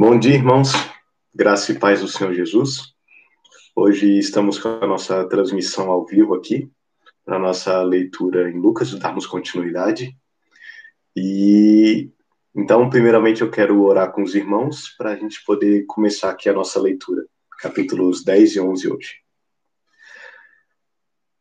Bom dia, irmãos. Graça e paz do Senhor Jesus. Hoje estamos com a nossa transmissão ao vivo aqui, para a nossa leitura em Lucas, darmos continuidade. E então, primeiramente, eu quero orar com os irmãos para a gente poder começar aqui a nossa leitura, capítulos 10 e 11 hoje.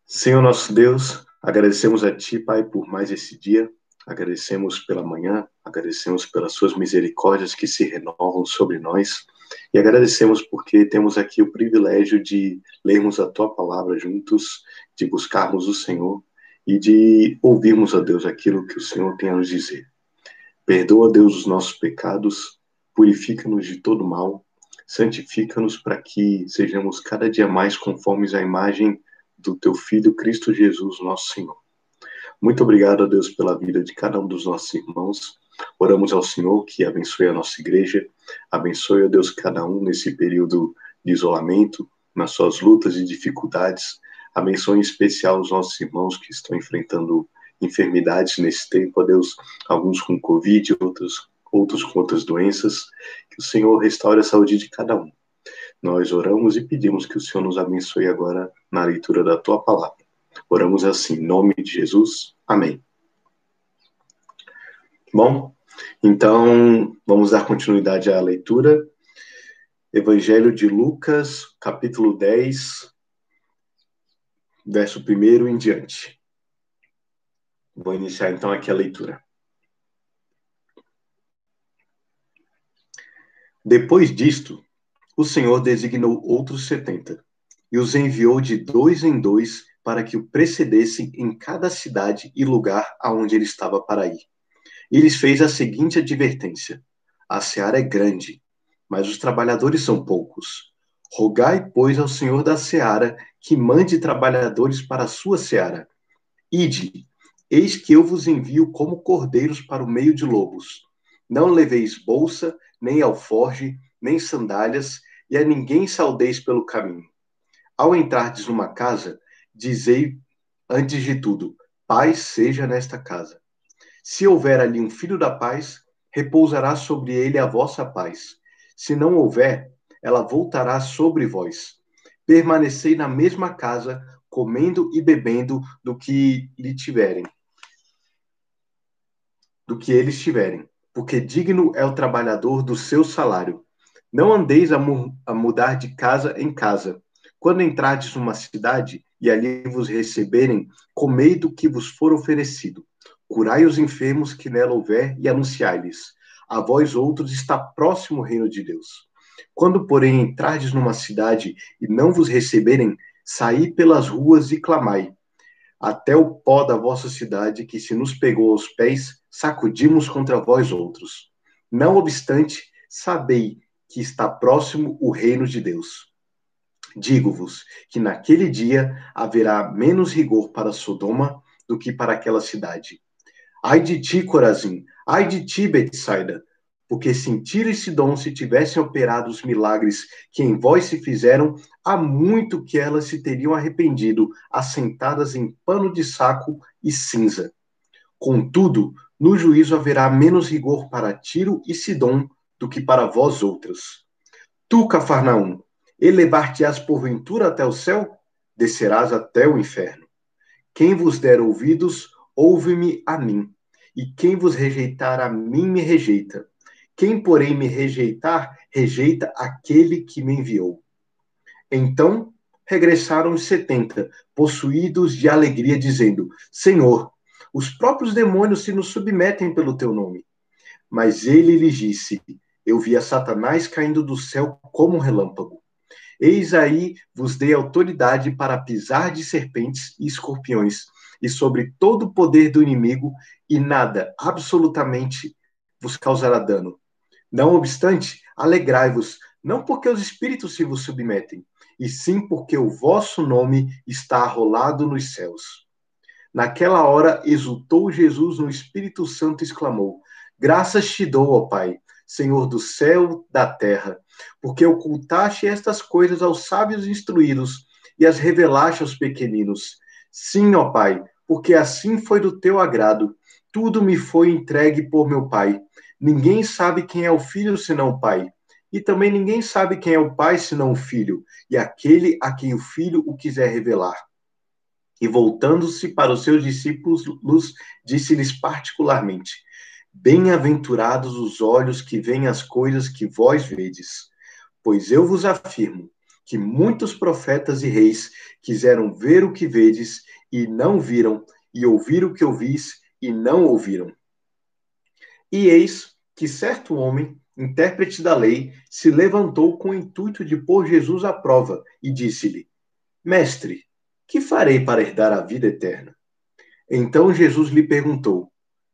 Senhor nosso Deus, agradecemos a Ti, Pai, por mais esse dia, agradecemos pela manhã, agradecemos pelas suas misericórdias que se renovam sobre nós e agradecemos porque temos aqui o privilégio de lermos a tua palavra juntos, de buscarmos o Senhor e de ouvirmos a Deus aquilo que o Senhor tem a nos dizer. Perdoa, Deus, os nossos pecados, purifica-nos de todo mal, santifica-nos para que sejamos cada dia mais conformes à imagem do teu Filho Cristo Jesus, nosso Senhor. Muito obrigado a Deus pela vida de cada um dos nossos irmãos. Oramos ao Senhor que abençoe a nossa igreja, abençoe a Deus cada um nesse período de isolamento, nas suas lutas e dificuldades. Abençoe em especial os nossos irmãos que estão enfrentando enfermidades nesse tempo, a Deus, alguns com Covid, outros, outros com outras doenças. Que o Senhor restaure a saúde de cada um. Nós oramos e pedimos que o Senhor nos abençoe agora na leitura da tua palavra. Oramos assim, em nome de Jesus. Amém. Bom, então vamos dar continuidade à leitura. Evangelho de Lucas, capítulo 10, verso 1 em diante. Vou iniciar então aqui a leitura. Depois disto, o Senhor designou outros setenta e os enviou de dois em dois para que o precedessem em cada cidade e lugar aonde ele estava para ir. E lhes fez a seguinte advertência: A seara é grande, mas os trabalhadores são poucos. Rogai, pois, ao Senhor da seara que mande trabalhadores para a sua seara. Ide, eis que eu vos envio como cordeiros para o meio de lobos. Não leveis bolsa, nem alforge, nem sandálias, e a ninguém saudeis pelo caminho. Ao entrardes numa casa, dizei antes de tudo: paz seja nesta casa. Se houver ali um filho da paz, repousará sobre ele a vossa paz. Se não houver, ela voltará sobre vós. Permanecei na mesma casa, comendo e bebendo do que lhe tiverem, do que eles tiverem, porque digno é o trabalhador do seu salário. Não andeis a, mu a mudar de casa em casa. Quando entrardes numa cidade, e ali vos receberem, comei do que vos for oferecido. Curai os enfermos que nela houver e anunciai-lhes. A vós outros está próximo o reino de Deus. Quando, porém, entrardes numa cidade e não vos receberem, saí pelas ruas e clamai. Até o pó da vossa cidade, que se nos pegou aos pés, sacudimos contra vós outros. Não obstante, sabei que está próximo o reino de Deus. Digo-vos que naquele dia haverá menos rigor para Sodoma do que para aquela cidade. Ai de ti, Corazim! Ai de ti, Betsaida! Porque se Tiro e Sidom se tivessem operado os milagres que em vós se fizeram, há muito que elas se teriam arrependido, assentadas em pano de saco e cinza. Contudo, no juízo haverá menos rigor para Tiro e Sidom do que para vós outras. Tu, Cafarnaum, Elevar-te-ás porventura até o céu? Descerás até o inferno. Quem vos der ouvidos, ouve-me a mim. E quem vos rejeitar a mim, me rejeita. Quem, porém, me rejeitar, rejeita aquele que me enviou. Então regressaram os setenta, possuídos de alegria, dizendo: Senhor, os próprios demônios se nos submetem pelo teu nome. Mas ele lhes disse: Eu vi a Satanás caindo do céu como um relâmpago. Eis aí vos dei autoridade para pisar de serpentes e escorpiões, e sobre todo o poder do inimigo, e nada, absolutamente, vos causará dano. Não obstante, alegrai-vos, não porque os espíritos se vos submetem, e sim porque o vosso nome está arrolado nos céus. Naquela hora exultou Jesus no Espírito Santo e exclamou: Graças te dou, ó Pai, Senhor do céu, da terra porque ocultaste estas coisas aos sábios instruídos e as revelaste aos pequeninos. Sim, ó Pai, porque assim foi do teu agrado. Tudo me foi entregue por meu Pai. Ninguém sabe quem é o filho senão o Pai, E também ninguém sabe quem é o Pai senão o Filho, e aquele a quem o Filho o quiser revelar. E voltando-se para os seus discípulos, disse-lhes particularmente: Bem-aventurados os olhos que veem as coisas que vós vedes. Pois eu vos afirmo que muitos profetas e reis quiseram ver o que vedes e não viram, e ouvir o que ouvis e não ouviram. E eis que certo homem, intérprete da lei, se levantou com o intuito de pôr Jesus à prova e disse-lhe: Mestre, que farei para herdar a vida eterna? Então Jesus lhe perguntou: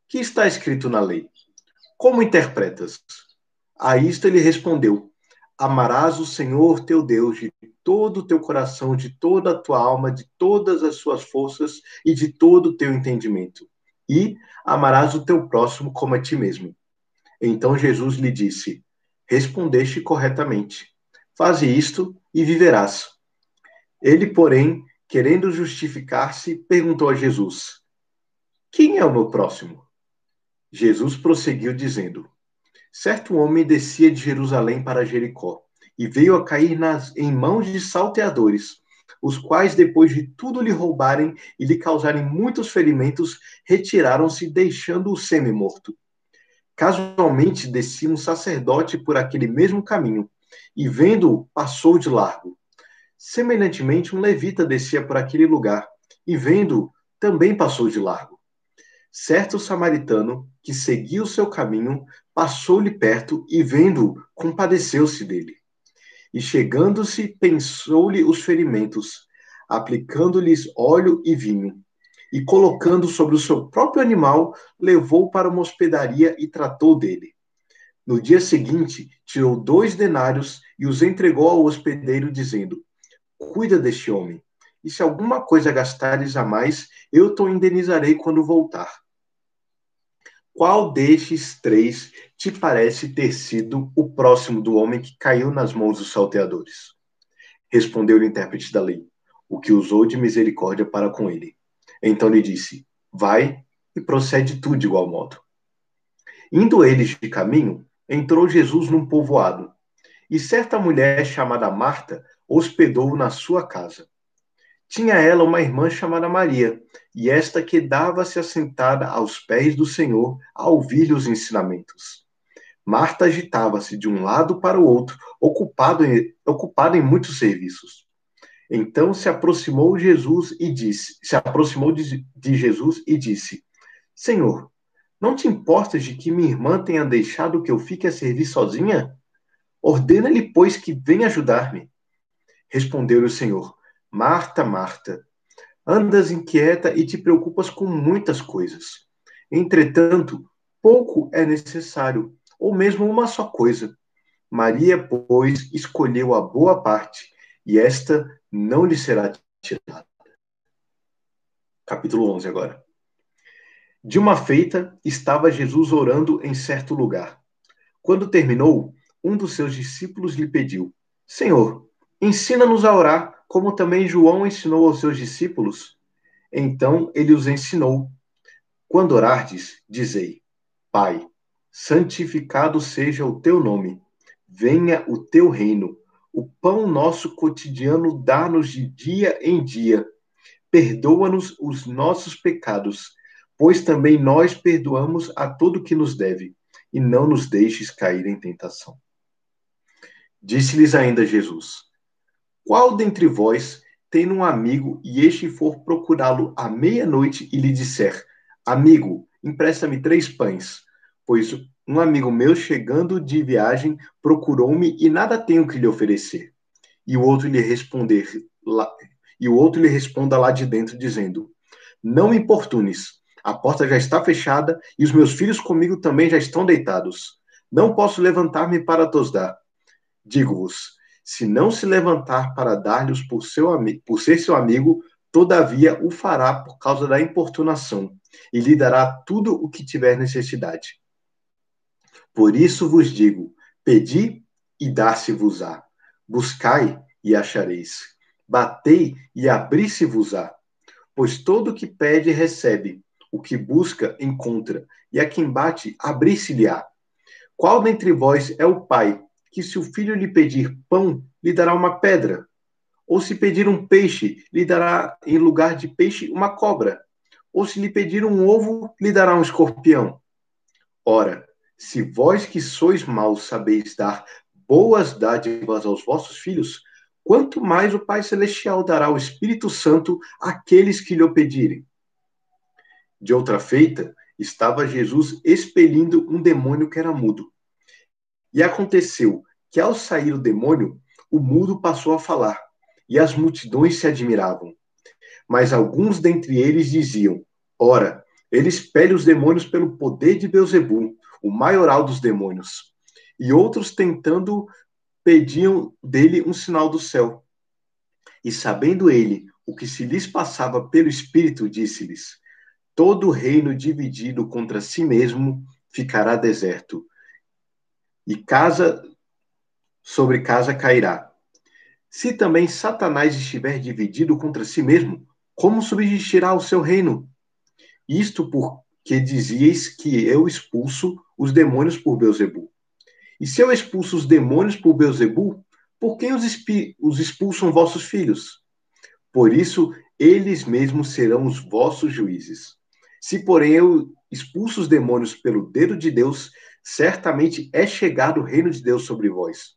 Que está escrito na lei? Como interpretas? A isto ele respondeu: Amarás o Senhor teu Deus de todo o teu coração, de toda a tua alma, de todas as suas forças e de todo o teu entendimento. E amarás o teu próximo como a ti mesmo. Então Jesus lhe disse: Respondeste corretamente. Faze isto e viverás. Ele, porém, querendo justificar-se, perguntou a Jesus: Quem é o meu próximo? Jesus prosseguiu dizendo: Certo homem descia de Jerusalém para Jericó e veio a cair nas, em mãos de salteadores, os quais, depois de tudo lhe roubarem e lhe causarem muitos ferimentos, retiraram-se, deixando-o semi-morto. Casualmente descia um sacerdote por aquele mesmo caminho, e vendo-o, passou de largo. Semelhantemente, um levita descia por aquele lugar, e vendo-o, também passou de largo. Certo samaritano, que seguia o seu caminho, passou-lhe perto e, vendo-o, compadeceu-se dele. E chegando-se, pensou-lhe os ferimentos, aplicando-lhes óleo e vinho. E colocando sobre o seu próprio animal, levou para uma hospedaria e tratou dele. No dia seguinte, tirou dois denários e os entregou ao hospedeiro, dizendo: Cuida deste homem, e se alguma coisa gastares a mais, eu te indenizarei quando voltar. Qual destes três te parece ter sido o próximo do homem que caiu nas mãos dos salteadores? Respondeu o intérprete da lei, o que usou de misericórdia para com ele. Então lhe disse: Vai e procede tu de igual modo. Indo eles de caminho, entrou Jesus num povoado, e certa mulher chamada Marta hospedou-o na sua casa. Tinha ela uma irmã chamada Maria, e esta quedava-se assentada aos pés do Senhor a ouvir-lhe os ensinamentos. Marta agitava-se de um lado para o outro, ocupado em, ocupada em muitos serviços. Então se aproximou Jesus e disse, se aproximou de, de Jesus e disse: Senhor, não te importas de que minha irmã tenha deixado que eu fique a servir sozinha? Ordena-lhe, pois, que venha ajudar-me. Respondeu-lhe o Senhor: Marta, Marta, andas inquieta e te preocupas com muitas coisas. Entretanto, pouco é necessário ou mesmo uma só coisa. Maria, pois, escolheu a boa parte, e esta não lhe será tirada. Capítulo 11 agora. De uma feita, estava Jesus orando em certo lugar. Quando terminou, um dos seus discípulos lhe pediu: Senhor, ensina-nos a orar, como também João ensinou aos seus discípulos. Então ele os ensinou: Quando orardes, dizei: Pai, santificado seja o teu nome, venha o teu reino. O pão nosso cotidiano dá-nos de dia em dia. Perdoa-nos os nossos pecados, pois também nós perdoamos a todo que nos deve, e não nos deixes cair em tentação. Disse-lhes ainda Jesus: Qual dentre vós tem um amigo e este for procurá-lo à meia-noite e lhe disser: Amigo, empresta-me três pães pois um amigo meu, chegando de viagem, procurou-me e nada tenho que lhe oferecer. E o outro lhe responder lá, e o outro lhe responda lá de dentro, dizendo: Não me importunes, a porta já está fechada e os meus filhos comigo também já estão deitados. Não posso levantar-me para tos dar. Digo-vos: se não se levantar para dar-lhes por, por ser seu amigo, todavia o fará por causa da importunação, e lhe dará tudo o que tiver necessidade. Por isso vos digo: pedi e dá-se-vos-á. Buscai e achareis. Batei e abri-se-vos-á. Pois todo o que pede, recebe. O que busca, encontra. E a quem bate, abri-se-lhe-á. Qual dentre vós é o pai que se o filho lhe pedir pão, lhe dará uma pedra? Ou se pedir um peixe, lhe dará em lugar de peixe uma cobra? Ou se lhe pedir um ovo, lhe dará um escorpião? Ora, se vós que sois maus sabeis dar boas dádivas aos vossos filhos, quanto mais o Pai Celestial dará o Espírito Santo àqueles que lhe o pedirem. De outra feita, estava Jesus expelindo um demônio que era mudo. E aconteceu que, ao sair o demônio, o mudo passou a falar, e as multidões se admiravam. Mas alguns dentre eles diziam: Ora, ele expele os demônios pelo poder de Beuzebu, o maioral dos demônios. E outros, tentando, pediam dele um sinal do céu. E sabendo ele o que se lhes passava pelo Espírito, disse-lhes: Todo reino dividido contra si mesmo ficará deserto, e casa sobre casa cairá. Se também Satanás estiver dividido contra si mesmo, como subsistirá o seu reino? Isto porque dizieis que eu expulso os demônios por Beuzebu. E se eu expulso os demônios por Beuzebu, por quem os, os expulsam vossos filhos? Por isso, eles mesmos serão os vossos juízes. Se, porém, eu expulso os demônios pelo dedo de Deus, certamente é chegado o reino de Deus sobre vós.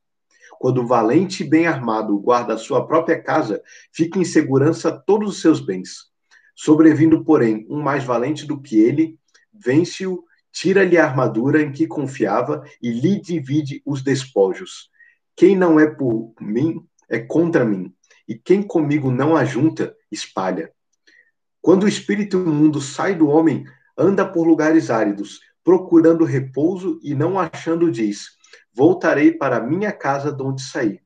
Quando o valente e bem armado guarda a sua própria casa, fica em segurança todos os seus bens. Sobrevindo, porém, um mais valente do que ele, vence-o, tira-lhe a armadura em que confiava e lhe divide os despojos. Quem não é por mim é contra mim, e quem comigo não ajunta, espalha. Quando o espírito imundo sai do homem, anda por lugares áridos, procurando repouso e não achando, diz: Voltarei para minha casa de onde saí.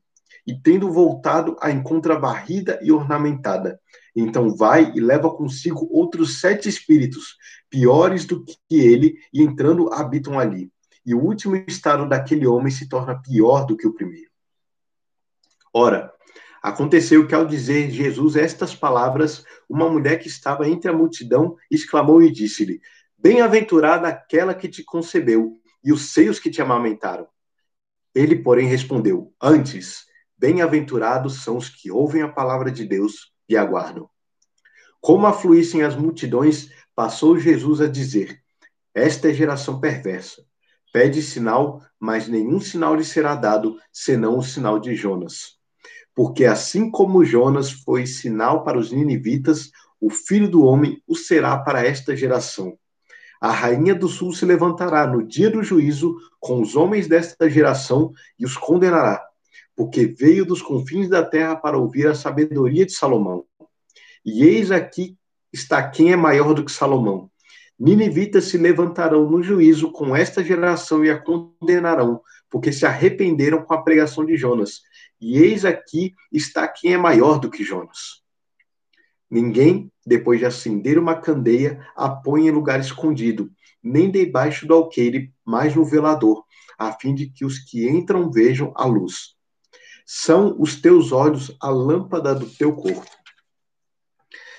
E tendo voltado, a encontra varrida e ornamentada. Então vai e leva consigo outros sete espíritos, piores do que ele, e entrando habitam ali. E o último estado daquele homem se torna pior do que o primeiro. Ora, aconteceu que ao dizer Jesus estas palavras, uma mulher que estava entre a multidão exclamou e disse-lhe: Bem-aventurada aquela que te concebeu e os seios que te amamentaram. Ele, porém, respondeu: Antes, bem-aventurados são os que ouvem a palavra de Deus e aguardam. Como afluíssem as multidões, passou Jesus a dizer: Esta é geração perversa. Pede sinal, mas nenhum sinal lhe será dado, senão o sinal de Jonas. Porque assim como Jonas foi sinal para os ninivitas, o filho do homem o será para esta geração. A rainha do sul se levantará no dia do juízo com os homens desta geração e os condenará, porque veio dos confins da terra para ouvir a sabedoria de Salomão. E eis aqui está quem é maior do que Salomão. Ninivitas se levantarão no juízo com esta geração e a condenarão, porque se arrependeram com a pregação de Jonas. E eis aqui está quem é maior do que Jonas. Ninguém, depois de acender uma candeia, a põe em lugar escondido, nem debaixo do alqueire, mas no velador, a fim de que os que entram vejam a luz. São os teus olhos a lâmpada do teu corpo.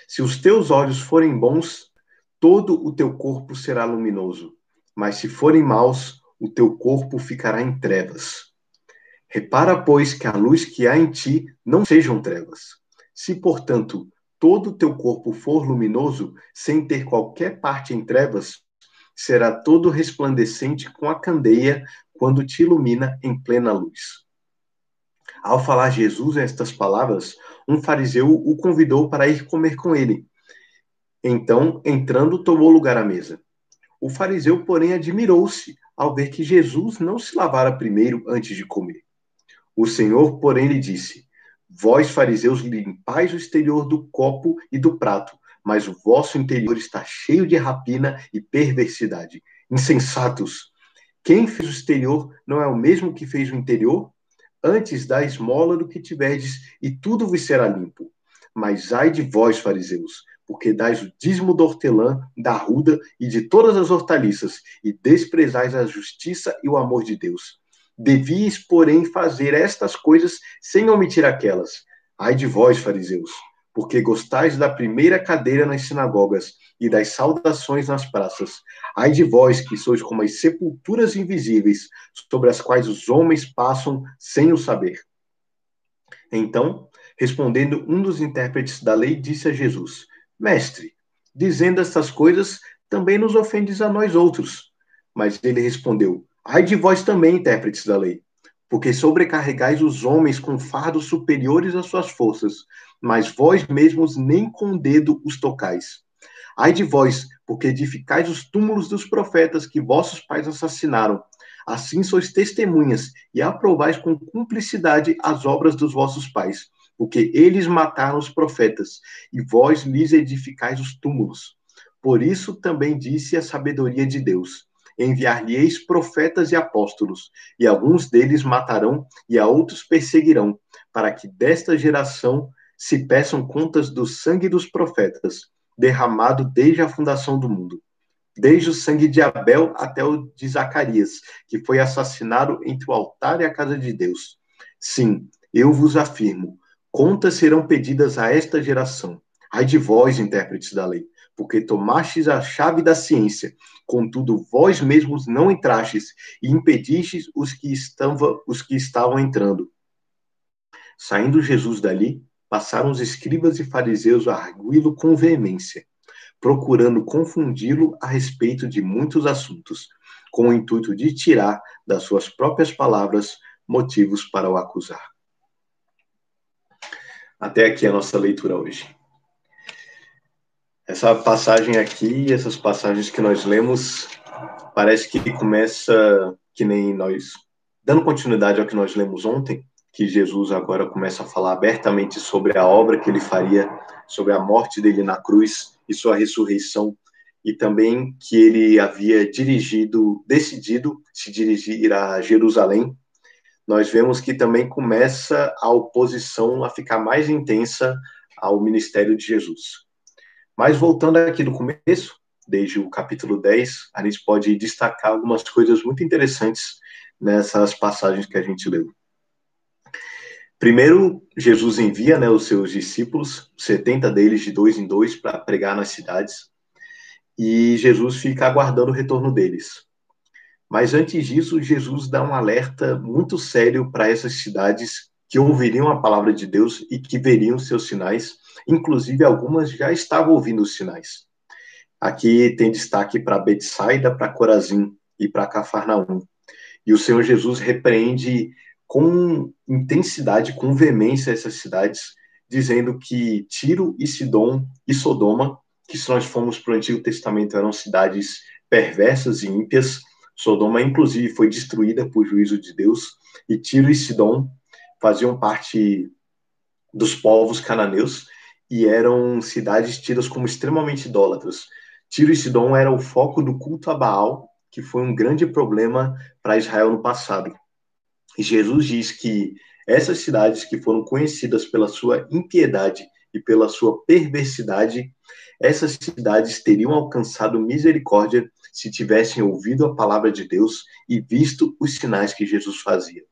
Se os teus olhos forem bons, todo o teu corpo será luminoso, mas se forem maus, o teu corpo ficará em trevas. Repara, pois, que a luz que há em ti não sejam trevas. Se, portanto, todo o teu corpo for luminoso, sem ter qualquer parte em trevas, será todo resplandecente com a candeia quando te ilumina em plena luz. Ao falar Jesus estas palavras, um fariseu o convidou para ir comer com ele. Então, entrando, tomou lugar à mesa. O fariseu, porém, admirou-se ao ver que Jesus não se lavara primeiro antes de comer. O Senhor, porém, lhe disse: Vós, fariseus, limpais o exterior do copo e do prato, mas o vosso interior está cheio de rapina e perversidade. Insensatos! Quem fez o exterior não é o mesmo que fez o interior? Antes da esmola do que tiverdes, e tudo vos será limpo. Mas ai de vós, fariseus, porque dais o dízimo do hortelã, da ruda e de todas as hortaliças, e desprezais a justiça e o amor de Deus. Devias, porém, fazer estas coisas sem omitir aquelas. Ai de vós, fariseus, porque gostais da primeira cadeira nas sinagogas e das saudações nas praças. Ai de vós que sois como as sepulturas invisíveis, sobre as quais os homens passam sem o saber. Então, respondendo um dos intérpretes da lei, disse a Jesus: Mestre, dizendo estas coisas, também nos ofendes a nós outros. Mas ele respondeu: Ai de vós também, intérpretes da lei, porque sobrecarregais os homens com fardos superiores às suas forças, mas vós mesmos nem com o dedo os tocais. Ai de vós, porque edificais os túmulos dos profetas que vossos pais assassinaram. Assim sois testemunhas e aprovais com cumplicidade as obras dos vossos pais, porque eles mataram os profetas, e vós lhes edificais os túmulos. Por isso também disse a sabedoria de Deus: enviar-lhe-eis profetas e apóstolos, e alguns deles matarão e a outros perseguirão, para que desta geração se peçam contas do sangue dos profetas, derramado desde a fundação do mundo, desde o sangue de Abel até o de Zacarias, que foi assassinado entre o altar e a casa de Deus. Sim, eu vos afirmo, contas serão pedidas a esta geração. Ai de vós, intérpretes da lei, porque tomastes a chave da ciência, contudo vós mesmos não entrastes e impedistes os que, estavam, os que estavam entrando. Saindo Jesus dali, passaram os escribas e fariseus a arguí-lo com veemência, procurando confundi-lo a respeito de muitos assuntos, com o intuito de tirar das suas próprias palavras motivos para o acusar. Até aqui a nossa leitura hoje. Essa passagem aqui, essas passagens que nós lemos, parece que começa que nem nós, dando continuidade ao que nós lemos ontem, que Jesus agora começa a falar abertamente sobre a obra que ele faria, sobre a morte dele na cruz e sua ressurreição, e também que ele havia dirigido, decidido se dirigir a Jerusalém. Nós vemos que também começa a oposição a ficar mais intensa ao ministério de Jesus. Mas voltando aqui do começo, desde o capítulo 10, a gente pode destacar algumas coisas muito interessantes nessas passagens que a gente leu. Primeiro, Jesus envia né, os seus discípulos, 70 deles de dois em dois, para pregar nas cidades, e Jesus fica aguardando o retorno deles. Mas antes disso, Jesus dá um alerta muito sério para essas cidades que ouviriam a palavra de Deus e que veriam seus sinais, inclusive algumas já estavam ouvindo os sinais. Aqui tem destaque para Betsaida, para Corazim e para Cafarnaum. E o Senhor Jesus repreende com intensidade, com veemência essas cidades, dizendo que Tiro e Sidom e Sodoma, que se nós formos para o Antigo Testamento eram cidades perversas e ímpias, Sodoma inclusive foi destruída por juízo de Deus, e Tiro e Sidom faziam parte dos povos cananeus e eram cidades tidas como extremamente idólatras. Tiro e Sidom era o foco do culto a Baal, que foi um grande problema para Israel no passado. E Jesus diz que essas cidades que foram conhecidas pela sua impiedade e pela sua perversidade, essas cidades teriam alcançado misericórdia se tivessem ouvido a palavra de Deus e visto os sinais que Jesus fazia.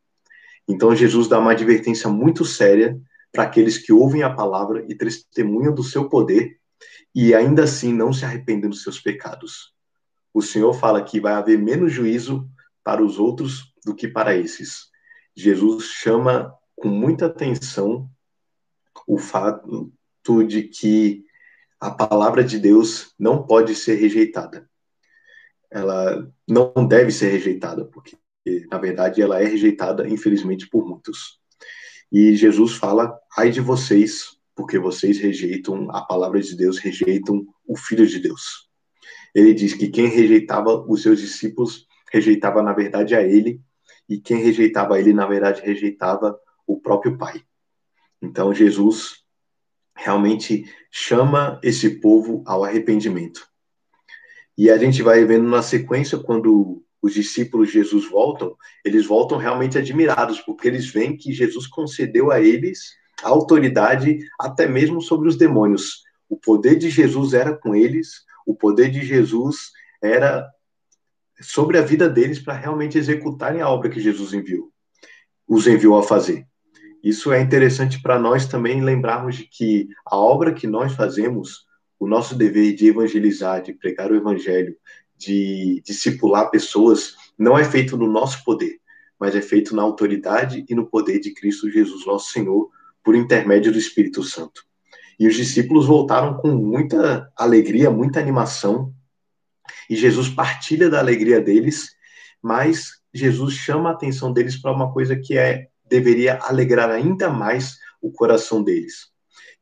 Então, Jesus dá uma advertência muito séria para aqueles que ouvem a palavra e testemunham do seu poder e ainda assim não se arrependem dos seus pecados. O Senhor fala que vai haver menos juízo para os outros do que para esses. Jesus chama com muita atenção o fato de que a palavra de Deus não pode ser rejeitada. Ela não deve ser rejeitada, porque, na verdade, ela é rejeitada, infelizmente, por muitos. E Jesus fala: ai de vocês, porque vocês rejeitam a palavra de Deus, rejeitam o Filho de Deus. Ele diz que quem rejeitava os seus discípulos, rejeitava, na verdade, a ele, e quem rejeitava ele, na verdade, rejeitava o próprio Pai. Então, Jesus realmente chama esse povo ao arrependimento. E a gente vai vendo na sequência, quando os discípulos de Jesus voltam, eles voltam realmente admirados, porque eles veem que Jesus concedeu a eles a autoridade até mesmo sobre os demônios. O poder de Jesus era com eles, o poder de Jesus era sobre a vida deles para realmente executarem a obra que Jesus enviou, os enviou a fazer. Isso é interessante para nós também lembrarmos de que a obra que nós fazemos, o nosso dever de evangelizar, de pregar o evangelho, de discipular pessoas, não é feito no nosso poder, mas é feito na autoridade e no poder de Cristo Jesus, nosso Senhor, por intermédio do Espírito Santo. E os discípulos voltaram com muita alegria, muita animação, e Jesus partilha da alegria deles, mas Jesus chama a atenção deles para uma coisa que é deveria alegrar ainda mais o coração deles,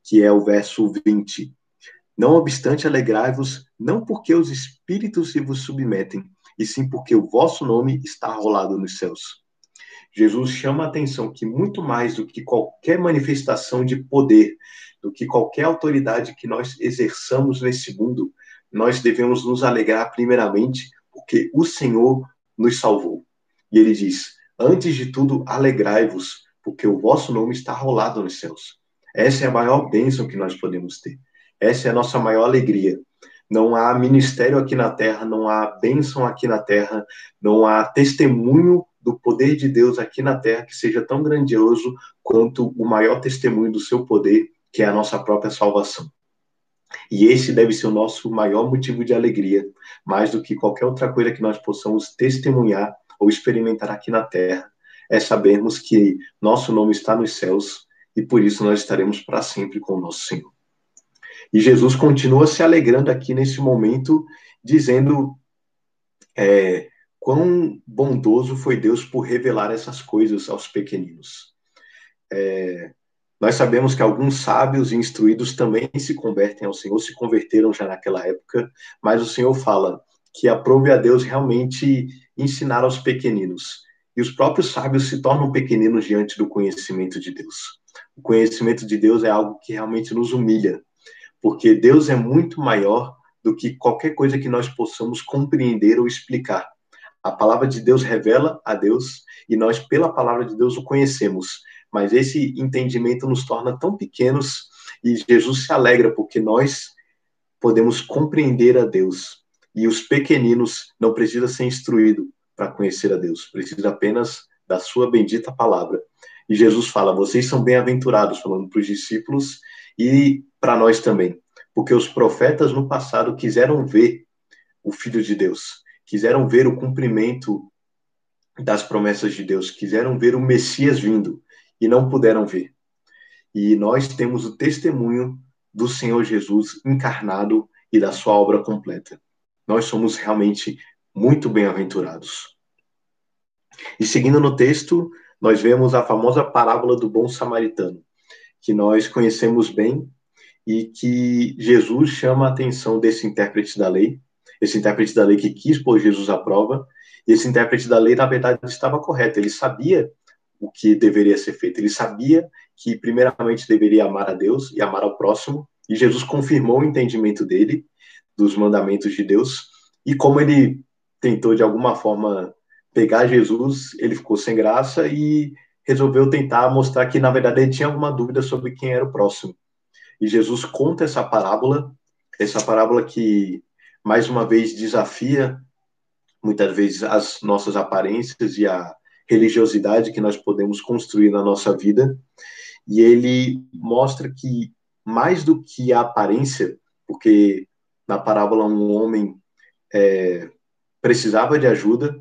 que é o verso 20. Não obstante, alegrai-vos, não porque os espíritos se vos submetem, e sim porque o vosso nome está rolado nos céus. Jesus chama a atenção que muito mais do que qualquer manifestação de poder, do que qualquer autoridade que nós exerçamos nesse mundo, nós devemos nos alegrar primeiramente porque o Senhor nos salvou. E ele diz: Antes de tudo, alegrai-vos, porque o vosso nome está rolado nos céus. Essa é a maior bênção que nós podemos ter. Essa é a nossa maior alegria. Não há ministério aqui na terra, não há bênção aqui na terra, não há testemunho do poder de Deus aqui na terra que seja tão grandioso quanto o maior testemunho do seu poder, que é a nossa própria salvação. E esse deve ser o nosso maior motivo de alegria, mais do que qualquer outra coisa que nós possamos testemunhar ou experimentar aqui na terra, é sabermos que nosso nome está nos céus e por isso nós estaremos para sempre com o nosso Senhor. E Jesus continua se alegrando aqui nesse momento, dizendo é, quão bondoso foi Deus por revelar essas coisas aos pequeninos. É, nós sabemos que alguns sábios e instruídos também se convertem ao Senhor, se converteram já naquela época, mas o Senhor fala que aprove a Deus realmente ensinar aos pequeninos. E os próprios sábios se tornam pequeninos diante do conhecimento de Deus. O conhecimento de Deus é algo que realmente nos humilha, porque Deus é muito maior do que qualquer coisa que nós possamos compreender ou explicar. A palavra de Deus revela a Deus e nós, pela palavra de Deus, o conhecemos. Mas esse entendimento nos torna tão pequenos e Jesus se alegra porque nós podemos compreender a Deus. E os pequeninos não precisam ser instruídos para conhecer a Deus, precisa apenas da sua bendita palavra. E Jesus fala: vocês são bem-aventurados, falando para os discípulos e para nós também, porque os profetas no passado quiseram ver o Filho de Deus, quiseram ver o cumprimento das promessas de Deus, quiseram ver o Messias vindo e não puderam ver. E nós temos o testemunho do Senhor Jesus encarnado e da sua obra completa. Nós somos realmente muito bem-aventurados. E seguindo no texto, nós vemos a famosa parábola do bom samaritano, que nós conhecemos bem e que Jesus chama a atenção desse intérprete da lei, esse intérprete da lei que quis pôr Jesus à prova, e esse intérprete da lei, na verdade, estava correto, ele sabia o que deveria ser feito, ele sabia que, primeiramente, deveria amar a Deus e amar ao próximo, e Jesus confirmou o entendimento dele, dos mandamentos de Deus, e como ele tentou, de alguma forma, pegar Jesus, ele ficou sem graça e resolveu tentar mostrar que, na verdade, ele tinha alguma dúvida sobre quem era o próximo. E Jesus conta essa parábola, essa parábola que mais uma vez desafia muitas vezes as nossas aparências e a religiosidade que nós podemos construir na nossa vida. E ele mostra que mais do que a aparência, porque na parábola um homem é, precisava de ajuda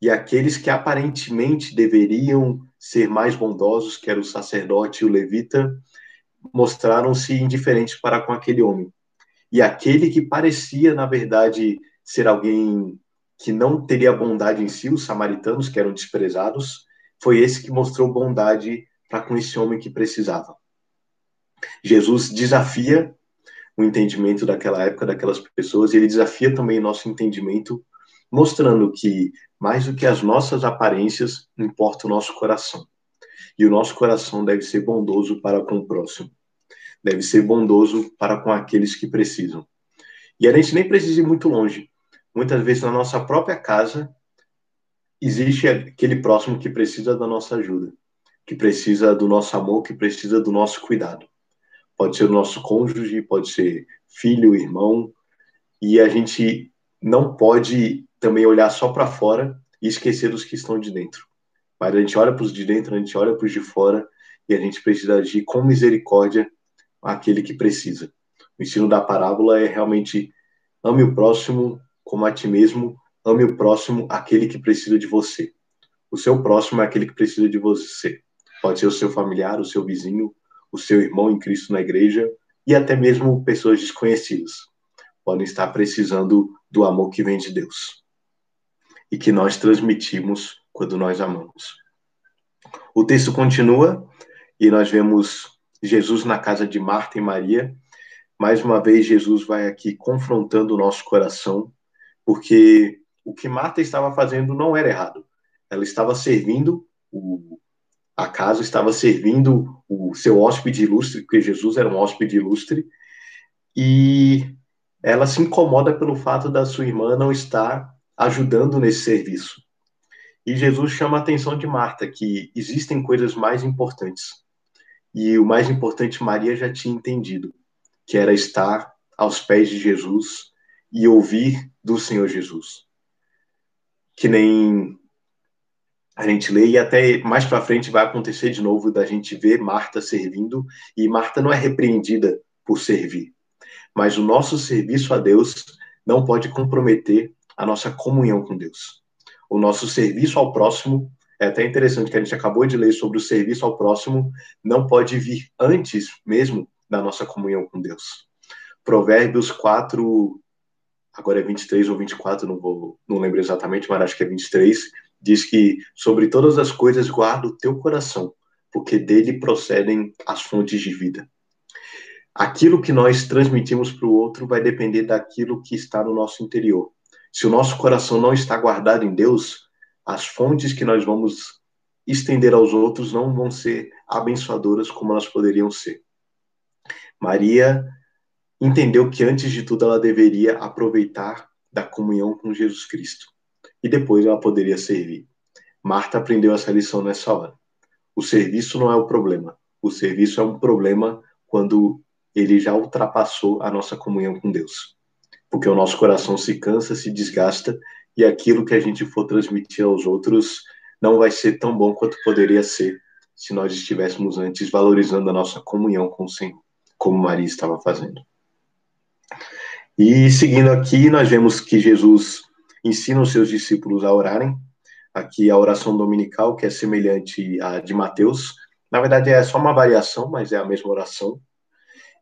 e aqueles que aparentemente deveriam ser mais bondosos, que era o sacerdote e o levita, mostraram-se indiferentes para com aquele homem. E aquele que parecia, na verdade, ser alguém que não teria bondade em si, os samaritanos, que eram desprezados, foi esse que mostrou bondade para com esse homem que precisava. Jesus desafia o entendimento daquela época, daquelas pessoas, e ele desafia também nosso entendimento, mostrando que, mais do que as nossas aparências, importa o nosso coração. E o nosso coração deve ser bondoso para com o próximo deve ser bondoso para com aqueles que precisam. E a gente nem precisa ir muito longe. Muitas vezes na nossa própria casa existe aquele próximo que precisa da nossa ajuda, que precisa do nosso amor, que precisa do nosso cuidado. Pode ser o nosso cônjuge, pode ser filho, irmão, e a gente não pode também olhar só para fora e esquecer dos que estão de dentro. Mas a gente olha para os de dentro, a gente olha para os de fora e a gente precisa agir com misericórdia àquele que precisa. O ensino da parábola é realmente ame o próximo como a ti mesmo, ame o próximo aquele que precisa de você. O seu próximo é aquele que precisa de você. Pode ser o seu familiar, o seu vizinho, o seu irmão em Cristo na igreja e até mesmo pessoas desconhecidas. Podem estar precisando do amor que vem de Deus e que nós transmitimos quando nós amamos. O texto continua e nós vemos Jesus na casa de Marta e Maria. Mais uma vez, Jesus vai aqui confrontando o nosso coração, porque o que Marta estava fazendo não era errado. Ela estava servindo o, a casa, estava servindo o seu hóspede ilustre, porque Jesus era um hóspede ilustre, e ela se incomoda pelo fato da sua irmã não estar ajudando nesse serviço. E Jesus chama a atenção de Marta que existem coisas mais importantes. E o mais importante Maria já tinha entendido, que era estar aos pés de Jesus e ouvir do Senhor Jesus. Que nem a gente lê e até mais para frente vai acontecer de novo da gente ver Marta servindo e Marta não é repreendida por servir. Mas o nosso serviço a Deus não pode comprometer a nossa comunhão com Deus o nosso serviço ao próximo. É até interessante que a gente acabou de ler sobre o serviço ao próximo, não pode vir antes mesmo da nossa comunhão com Deus. Provérbios 4, agora é 23 ou 24, não, vou, não lembro exatamente, mas acho que é 23, diz que sobre todas as coisas guarda o teu coração, porque dele procedem as fontes de vida. Aquilo que nós transmitimos para o outro vai depender daquilo que está no nosso interior. Se o nosso coração não está guardado em Deus, as fontes que nós vamos estender aos outros não vão ser abençoadoras como elas poderiam ser. Maria entendeu que antes de tudo ela deveria aproveitar da comunhão com Jesus Cristo e depois ela poderia servir. Marta aprendeu essa lição nessa hora. O serviço não é o problema. O serviço é um problema quando ele já ultrapassou a nossa comunhão com Deus porque o nosso coração se cansa, se desgasta e aquilo que a gente for transmitir aos outros não vai ser tão bom quanto poderia ser se nós estivéssemos antes valorizando a nossa comunhão com o Senhor, como Maria estava fazendo. E seguindo aqui, nós vemos que Jesus ensina os seus discípulos a orarem. Aqui a oração dominical, que é semelhante à de Mateus. Na verdade, é só uma variação, mas é a mesma oração.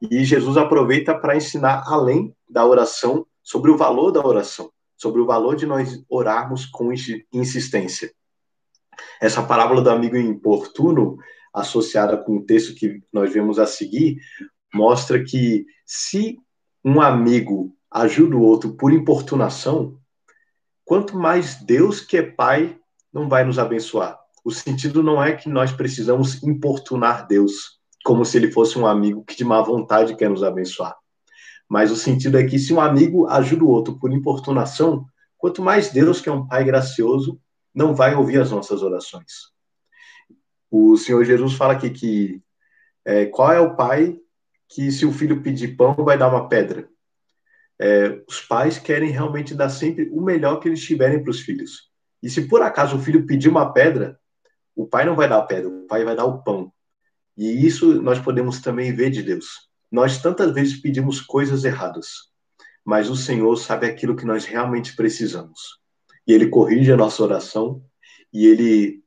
E Jesus aproveita para ensinar além da oração sobre o valor da oração, sobre o valor de nós orarmos com insistência. Essa parábola do amigo importuno, associada com o texto que nós vemos a seguir, mostra que se um amigo ajuda o outro por importunação, quanto mais Deus, que é Pai, não vai nos abençoar. O sentido não é que nós precisamos importunar Deus, como se ele fosse um amigo que de má vontade quer nos abençoar. Mas o sentido é que se um amigo ajuda o outro por importunação, quanto mais Deus, que é um Pai gracioso, não vai ouvir as nossas orações. O Senhor Jesus fala aqui que é, qual é o pai que, se o filho pedir pão, vai dar uma pedra? É, os pais querem realmente dar sempre o melhor que eles tiverem para os filhos. E se por acaso o filho pedir uma pedra, o pai não vai dar a pedra, o pai vai dar o pão. E isso nós podemos também ver de Deus. Nós tantas vezes pedimos coisas erradas, mas o Senhor sabe aquilo que nós realmente precisamos. E Ele corrige a nossa oração e Ele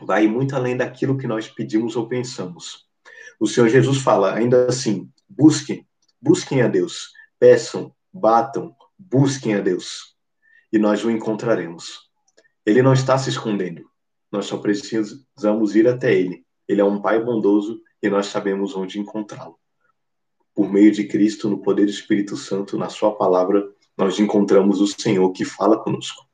vai muito além daquilo que nós pedimos ou pensamos. O Senhor Jesus fala ainda assim: busquem, busquem a Deus, peçam, batam, busquem a Deus, e nós o encontraremos. Ele não está se escondendo, nós só precisamos ir até Ele ele é um Pai bondoso e nós sabemos onde encontrá-lo. Por meio de Cristo, no poder do Espírito Santo, na Sua palavra, nós encontramos o Senhor que fala conosco.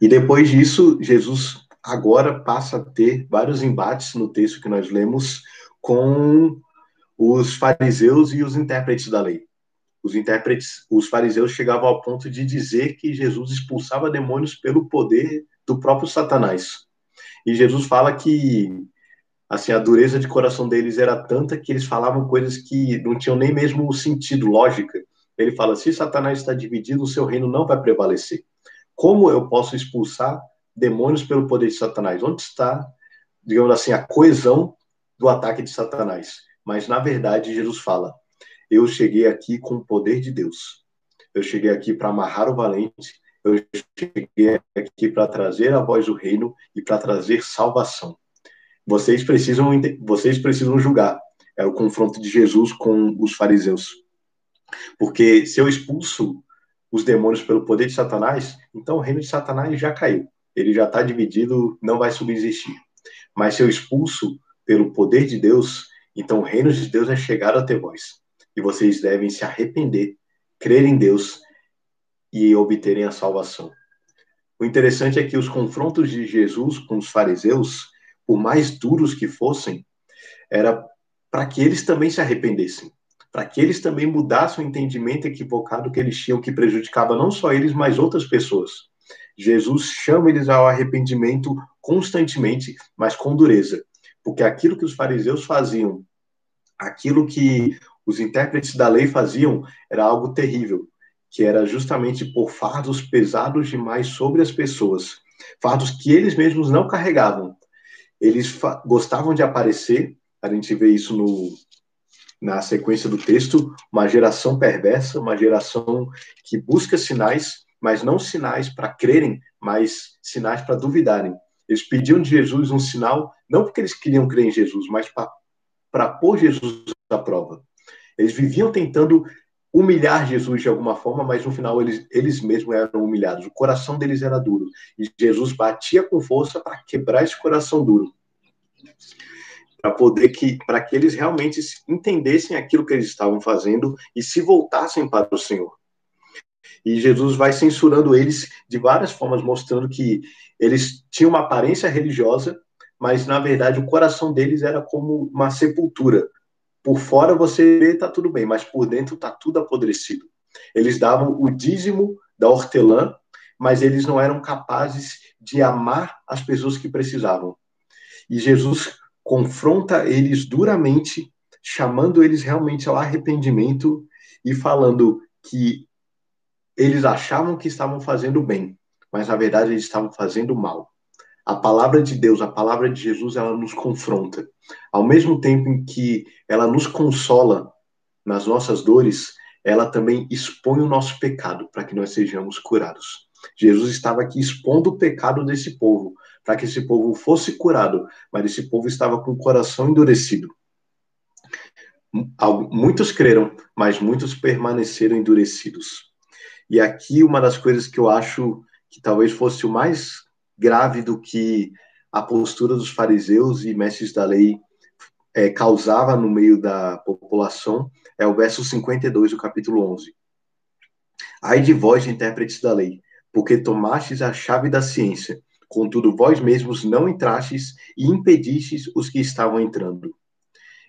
E depois disso, Jesus agora passa a ter vários embates no texto que nós lemos com os fariseus e os intérpretes da lei. Os intérpretes, os fariseus chegavam ao ponto de dizer que Jesus expulsava demônios pelo poder do próprio Satanás. E Jesus fala que assim a dureza de coração deles era tanta que eles falavam coisas que não tinham nem mesmo sentido, lógica. Ele fala: se Satanás está dividido, o seu reino não vai prevalecer. Como eu posso expulsar demônios pelo poder de Satanás? Onde está digamos assim, a coesão do ataque de Satanás. Mas, na verdade, Jesus fala: Eu cheguei aqui com o poder de Deus. Eu cheguei aqui para amarrar o valente. Eu cheguei aqui para trazer a voz do reino e para trazer salvação. Vocês precisam, vocês precisam julgar. É o confronto de Jesus com os fariseus. Porque se eu expulso os demônios pelo poder de Satanás, então o reino de Satanás já caiu. Ele já está dividido, não vai subsistir. Mas se eu expulso pelo poder de Deus, então o reino de Deus é chegado até vós. E vocês devem se arrepender, crer em Deus e obterem a salvação. O interessante é que os confrontos de Jesus com os fariseus, por mais duros que fossem, era para que eles também se arrependessem, para que eles também mudassem o entendimento equivocado que eles tinham, que prejudicava não só eles, mas outras pessoas. Jesus chama eles ao arrependimento constantemente, mas com dureza, porque aquilo que os fariseus faziam, aquilo que os intérpretes da lei faziam, era algo terrível, que era justamente por fardos pesados demais sobre as pessoas, fardos que eles mesmos não carregavam. Eles gostavam de aparecer, a gente vê isso no, na sequência do texto, uma geração perversa, uma geração que busca sinais, mas não sinais para crerem, mas sinais para duvidarem. Eles pediam de Jesus um sinal, não porque eles queriam crer em Jesus, mas para pôr Jesus à prova. Eles viviam tentando humilhar Jesus de alguma forma, mas no final eles, eles mesmos eram humilhados. O coração deles era duro. E Jesus batia com força para quebrar esse coração duro para poder que para que eles realmente entendessem aquilo que eles estavam fazendo e se voltassem para o Senhor. E Jesus vai censurando eles de várias formas, mostrando que eles tinham uma aparência religiosa, mas na verdade o coração deles era como uma sepultura. Por fora você vê tá tudo bem, mas por dentro tá tudo apodrecido. Eles davam o dízimo da hortelã, mas eles não eram capazes de amar as pessoas que precisavam. E Jesus confronta eles duramente, chamando eles realmente ao arrependimento e falando que eles achavam que estavam fazendo bem, mas na verdade eles estavam fazendo mal. A palavra de Deus, a palavra de Jesus, ela nos confronta. Ao mesmo tempo em que ela nos consola nas nossas dores, ela também expõe o nosso pecado para que nós sejamos curados. Jesus estava aqui expondo o pecado desse povo, para que esse povo fosse curado, mas esse povo estava com o coração endurecido. Muitos creram, mas muitos permaneceram endurecidos. E aqui uma das coisas que eu acho que talvez fosse o mais grave do que a postura dos fariseus e mestres da lei é, causava no meio da população é o verso 52 do capítulo 11. Ai de vós, intérpretes da lei, porque tomastes a chave da ciência, contudo vós mesmos não entrastes e impedistes os que estavam entrando.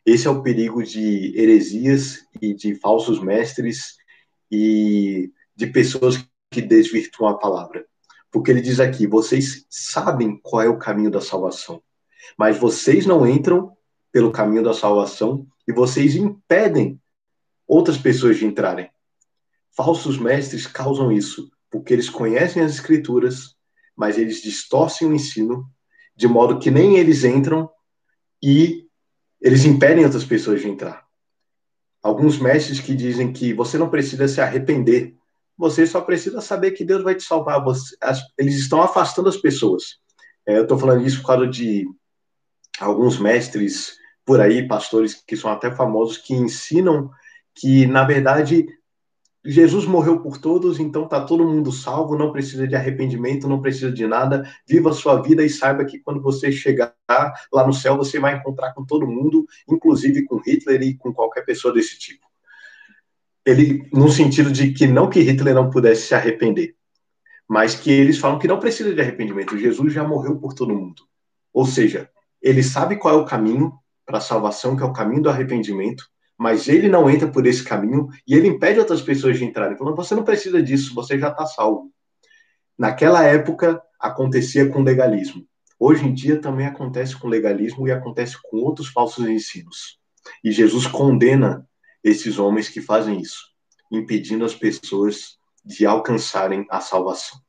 Esse é o perigo de heresias e de falsos mestres e de pessoas que desvirtuam a palavra. Porque ele diz aqui: vocês sabem qual é o caminho da salvação, mas vocês não entram pelo caminho da salvação e vocês impedem outras pessoas de entrarem. Falsos mestres causam isso porque eles conhecem as escrituras, mas eles distorcem o ensino de modo que nem eles entram e eles impedem outras pessoas de entrar. Alguns mestres que dizem que você não precisa se arrepender, você só precisa saber que Deus vai te salvar. Você, as, eles estão afastando as pessoas. É, eu estou falando isso por causa de alguns mestres por aí, pastores que são até famosos, que ensinam que, na verdade, Jesus morreu por todos, então tá todo mundo salvo, não precisa de arrependimento, não precisa de nada. Viva a sua vida e saiba que quando você chegar lá no céu, você vai encontrar com todo mundo, inclusive com Hitler e com qualquer pessoa desse tipo. Ele, no sentido de que não que Hitler não pudesse se arrepender, mas que eles falam que não precisa de arrependimento. Jesus já morreu por todo mundo. Ou seja, ele sabe qual é o caminho para a salvação, que é o caminho do arrependimento mas ele não entra por esse caminho e ele impede outras pessoas de entrarem. Falando, você não precisa disso, você já está salvo. Naquela época acontecia com legalismo. Hoje em dia também acontece com legalismo e acontece com outros falsos ensinos. E Jesus condena esses homens que fazem isso, impedindo as pessoas de alcançarem a salvação.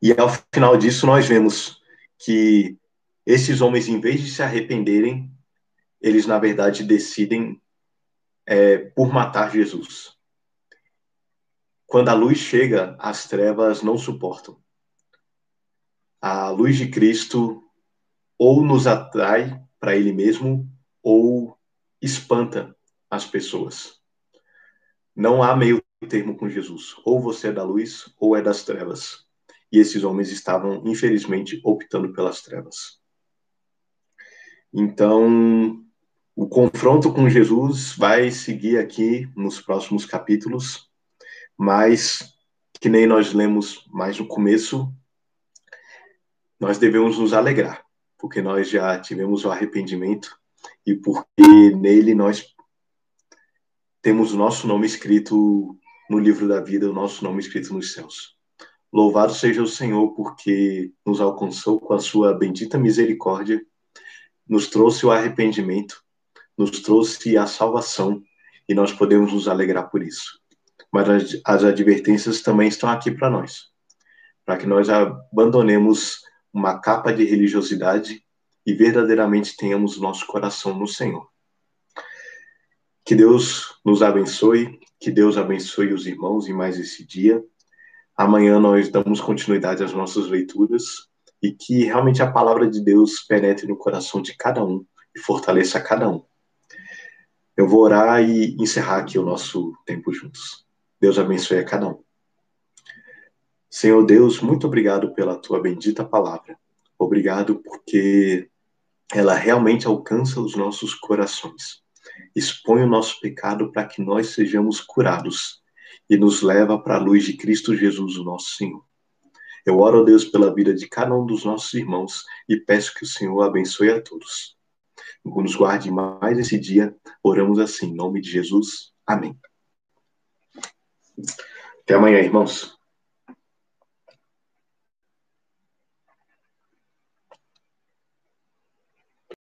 E ao final disso, nós vemos que esses homens, em vez de se arrependerem, eles, na verdade, decidem é, por matar Jesus. Quando a luz chega, as trevas não suportam. A luz de Cristo ou nos atrai para Ele mesmo ou espanta as pessoas. Não há meio termo com Jesus. Ou você é da luz ou é das trevas. E esses homens estavam, infelizmente, optando pelas trevas. Então, o confronto com Jesus vai seguir aqui nos próximos capítulos, mas que nem nós lemos mais no começo, nós devemos nos alegrar, porque nós já tivemos o arrependimento e porque nele nós temos o nosso nome escrito no livro da vida, o nosso nome escrito nos céus. Louvado seja o Senhor, porque nos alcançou com a sua bendita misericórdia, nos trouxe o arrependimento, nos trouxe a salvação, e nós podemos nos alegrar por isso. Mas as, as advertências também estão aqui para nós, para que nós abandonemos uma capa de religiosidade e verdadeiramente tenhamos nosso coração no Senhor. Que Deus nos abençoe, que Deus abençoe os irmãos em mais esse dia. Amanhã nós damos continuidade às nossas leituras e que realmente a palavra de Deus penetre no coração de cada um e fortaleça cada um. Eu vou orar e encerrar aqui o nosso tempo juntos. Deus abençoe a cada um. Senhor Deus, muito obrigado pela tua bendita palavra. Obrigado porque ela realmente alcança os nossos corações expõe o nosso pecado para que nós sejamos curados e nos leva para a luz de Cristo Jesus, o nosso Senhor. Eu oro, a Deus, pela vida de cada um dos nossos irmãos e peço que o Senhor abençoe a todos. Nos guarde mais esse dia. Oramos assim, em nome de Jesus. Amém. Até amanhã, irmãos.